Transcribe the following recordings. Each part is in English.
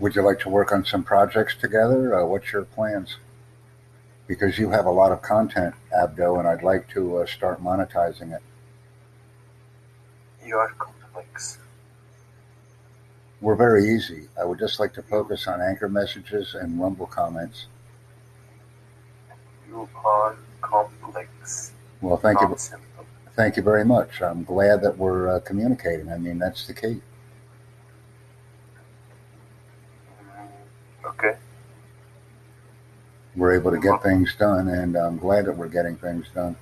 Would you like to work on some projects together? Uh, what's your plans? Because you have a lot of content, Abdo, and I'd like to uh, start monetizing it. You are complex. We're very easy. I would just like to focus on anchor messages and Rumble comments. You are complex. Well, thank you. Simple. Thank you very much. I'm glad that we're uh, communicating. I mean, that's the key. Mm, Okay. We're able to get things done, and I'm glad that we're getting things done.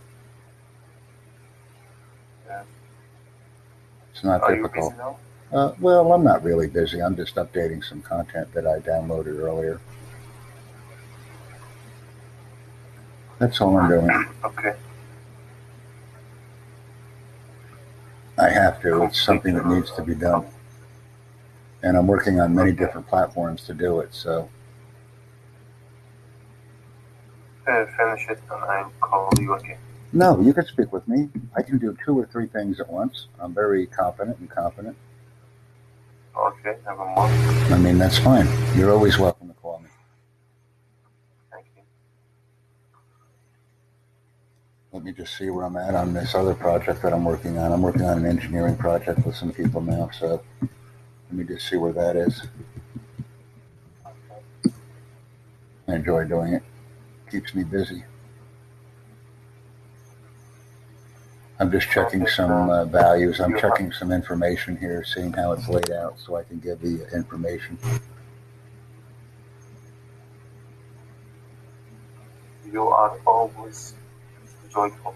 Yeah. It's not Are difficult. Uh, well, I'm not really busy. I'm just updating some content that I downloaded earlier. That's all I'm doing. Okay. I have to. It's something that needs to be done. And I'm working on many different platforms to do it. So, Uh, finish it and I'll call you again. no, you can speak with me. I can do two or three things at once. I'm very confident and confident. Okay, never mind. I mean, that's fine. You're always welcome to call me. Thank you. Let me just see where I'm at on this other project that I'm working on. I'm working on an engineering project with some people now. So, let me just see where that is. I enjoy doing it. Keeps me busy. I'm just checking some uh, values. I'm checking some information here, seeing how it's laid out so I can give the information. You are always joyful.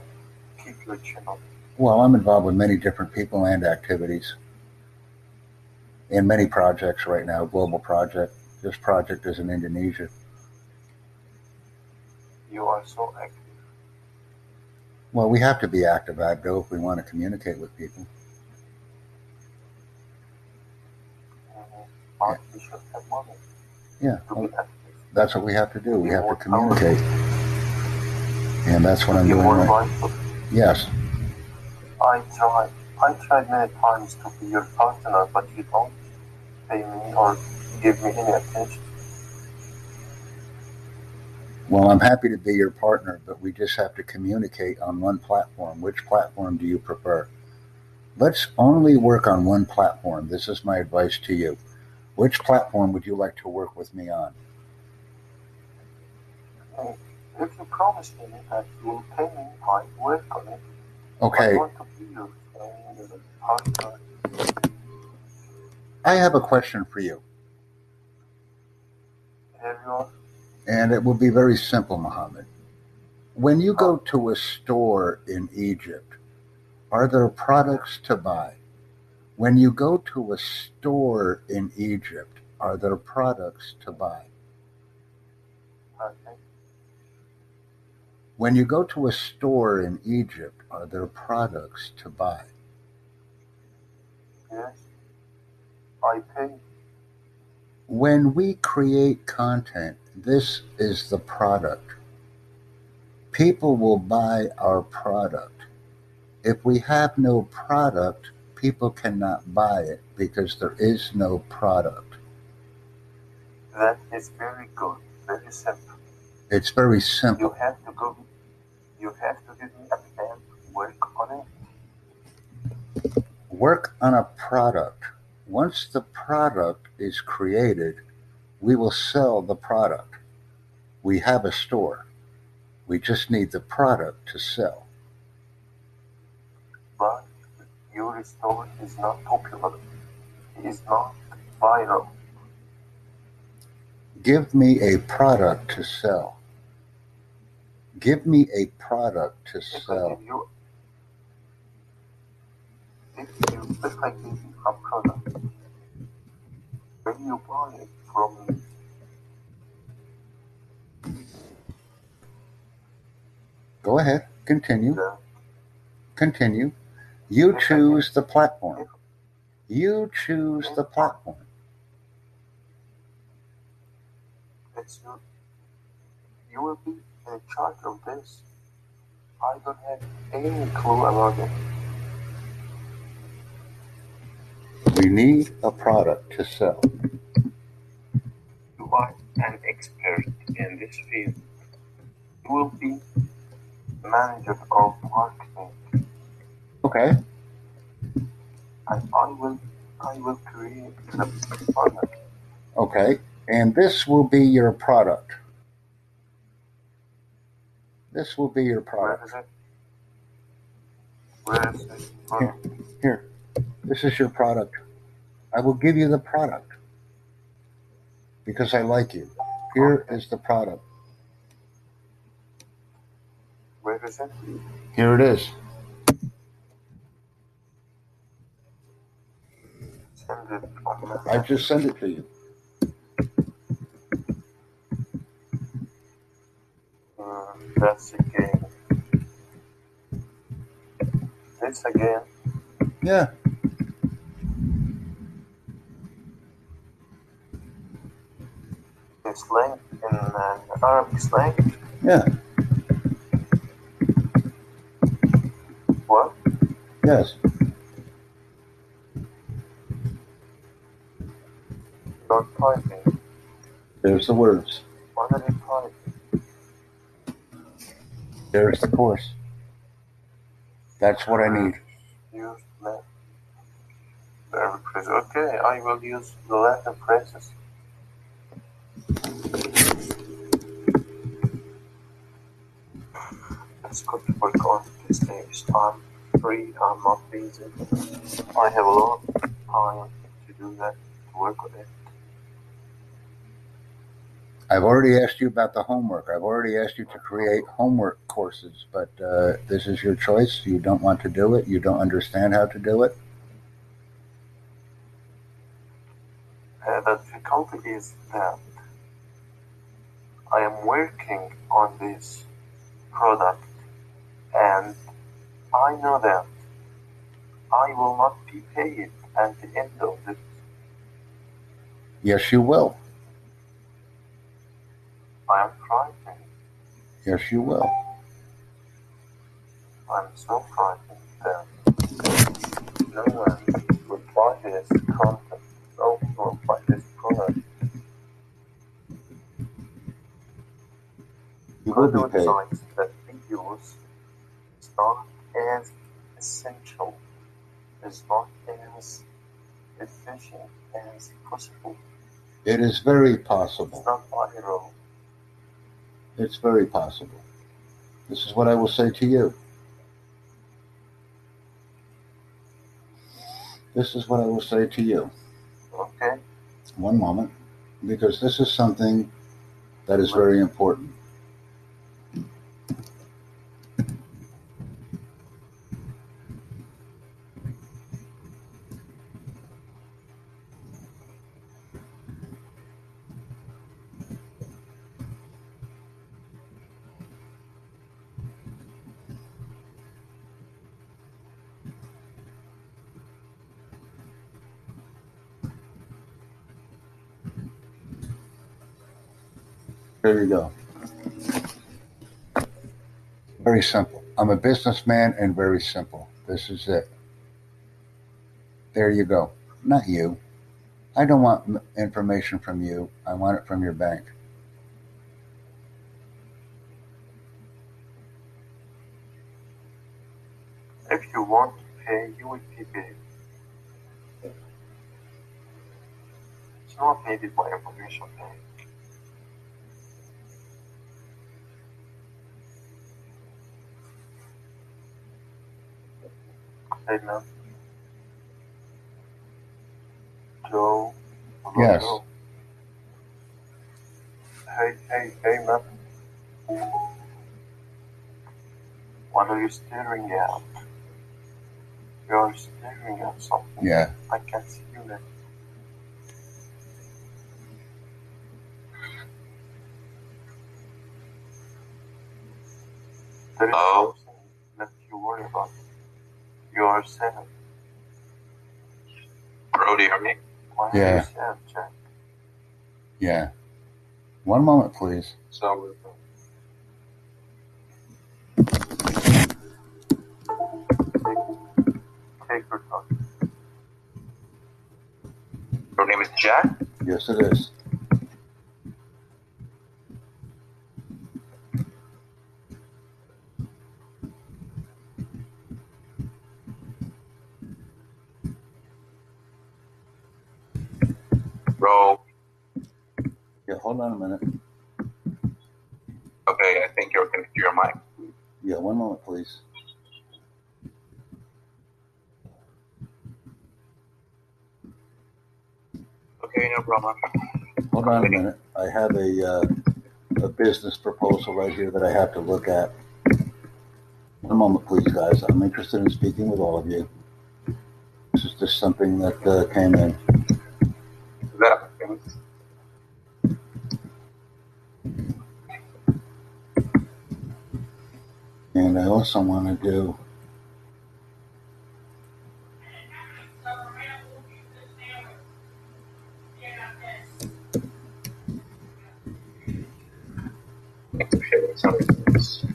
Keep your chin up. Well, I'm involved with many different people and activities in many projects right now, global project. This project is in Indonesia. You are so active. Well, we have to be active, Abdo, if we want to communicate with people. Mhm. But we should have money Yeah, well, that's what we have to do. We have to communicate. And that's what I'm You doing right. Yes. I tried. I tried many times to be your partner, but you don't pay me or give me any attention. Well, I'm happy to be your partner, but we just have to communicate on one platform. Which platform do you prefer? Let's only work on one platform. This is my advice to you. Which platform would you like to work with me on? If you promise me that you will pay me, I work on it. I Okay, want to be your partner. I have a question for you, Here you. And it will be very simple, Mohammed. When you go oh. to a store in Egypt, are there products to buy? When you go to a store in Egypt, are there products to buy? Okay. When you go to a store in Egypt, are there products to buy? Yes. I pay. When we create content, this is the product. People will buy our product. If we have no product, people cannot buy it because there is no product. That is very good. Very simple. It's very simple. You have to go. You have to give me a plan. Work on it. Work on a product. Once the product is created, we will sell the product. We have a store. We just need the product to sell. But your store is not popular. It is not viral. Give me a product to sell. Give me a product to If I sell. give you, if you, if I give you a product, when you buy it Go ahead. Continue. then Continue. You choose the platform. You choose the platform. it's you. You will be in charge of this. I don't have any clue about it. We need a product to sell. An expert in this field. You will be manager of marketing. Okay. And I will I will create the product. Okay. And this will be your product. This will be your product. is it? Where is it? Here. Here. This is your product. I will give you the product because I like you. Here is the product. Where is it? Here it is. Send it I just sent it to you. Mm, that's again. This again. Yeah. Arabic slang. Yeah. What? Yes. You're typing. There's the words. What are you typing? There's the course. That's what I need. Use phrase. Okay, I will use the Latin phrases. Let's go to work on this stage. I'm free, I'm not busy. I have a lot of time to do that, to work on it. I've already asked you about the homework. I've already asked you to create homework courses, but uh, this is your choice. You don't want to do it. You don't understand how to do it. Uh, the difficulty is that I am working on this product and I know that I will not be paid at the end of this. Yes, you will. I am frightened. Yes, you will. I'm so frightened that no one will buy this content. No one will buy this product. You will be paid. that we use is not as essential, is not as efficient as possible. It is very It's possible. not viral. It's very possible. This is what I will say to you. This is what I will say to you. Okay? One moment, because this is something that is very important. There you go. Very simple. I'm a businessman and very simple. This is it. There you go. Not you. I don't want information from you. I want it from your bank. If you want to pay, you will be paid. It's not needed by information bank. Hey man. Joe. Hello, Yes. Joe. Hey, hey, hey man. What are you staring at? You're staring at something. Yeah. I can't see you there. There is Oh. something that you worry about. You are sad. Bro, you hear me? Why are Yeah. Yeah. One moment, please. So, Take your your name is Jack? Yes, it is. Roll. Yeah, hold on a minute. Okay, I think you're connected to your mic. Yeah, one moment, please. Okay, no problem. Hold on a minute. I have a, uh, a business proposal right here that I have to look at. One moment, please, guys. I'm interested in speaking with all of you. This is just something that uh, came in. Is that okay? And I want to do, Thanks for sharing some things.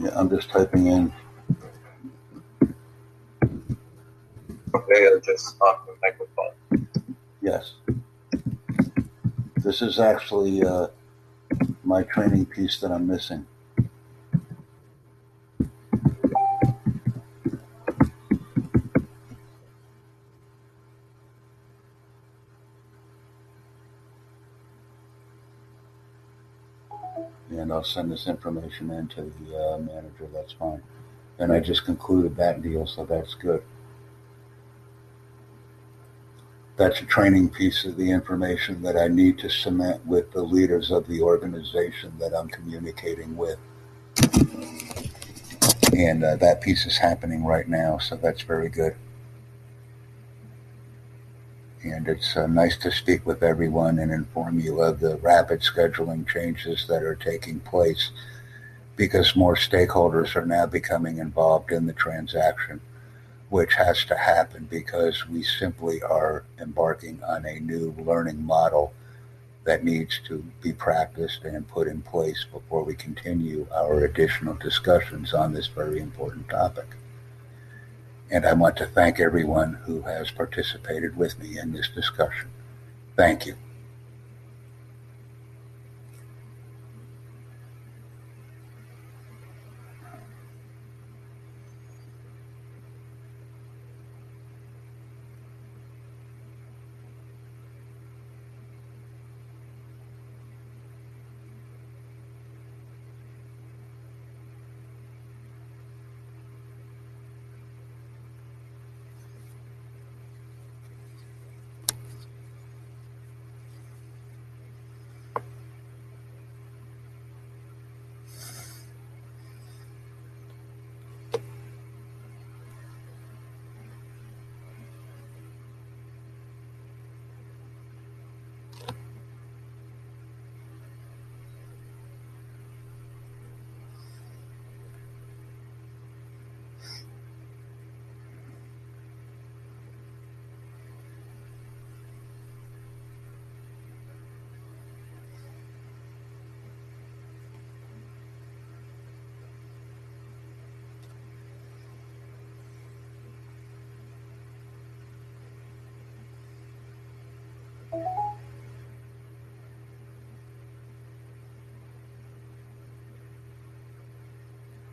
yeah, I'm just typing in. Okay, I'll just off the microphone. Yes. This is actually uh, my training piece that I'm missing. And I'll send this information in to the uh, manager. That's fine. And I just concluded that deal, so that's good. That's a training piece of the information that I need to cement with the leaders of the organization that I'm communicating with. And uh, that piece is happening right now, so that's very good. And it's uh, nice to speak with everyone and inform you of the rapid scheduling changes that are taking place because more stakeholders are now becoming involved in the transaction, which has to happen because we simply are embarking on a new learning model that needs to be practiced and put in place before we continue our additional discussions on this very important topic. And I want to thank everyone who has participated with me in this discussion. Thank you.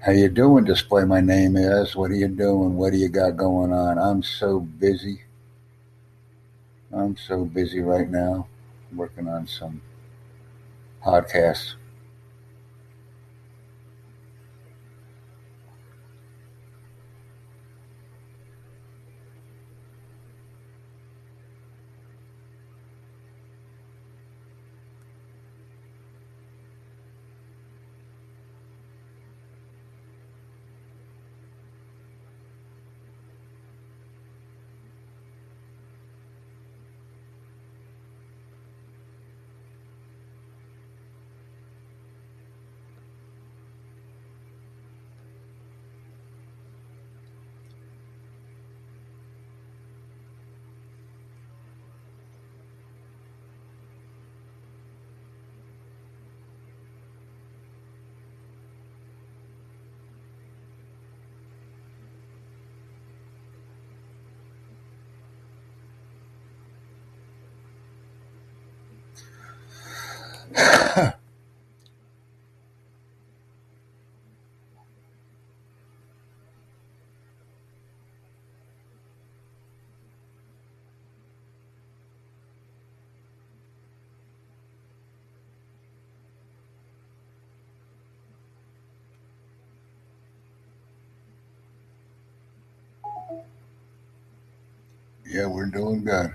How you doing? Display my name is. What are you doing? What do you got going on? I'm so busy. I'm so busy right now, working on some podcasts. Yeah, we're doing good.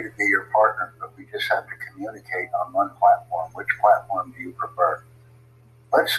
Happy to be your partner, but we just have to communicate on one platform. Which platform do you prefer? Let's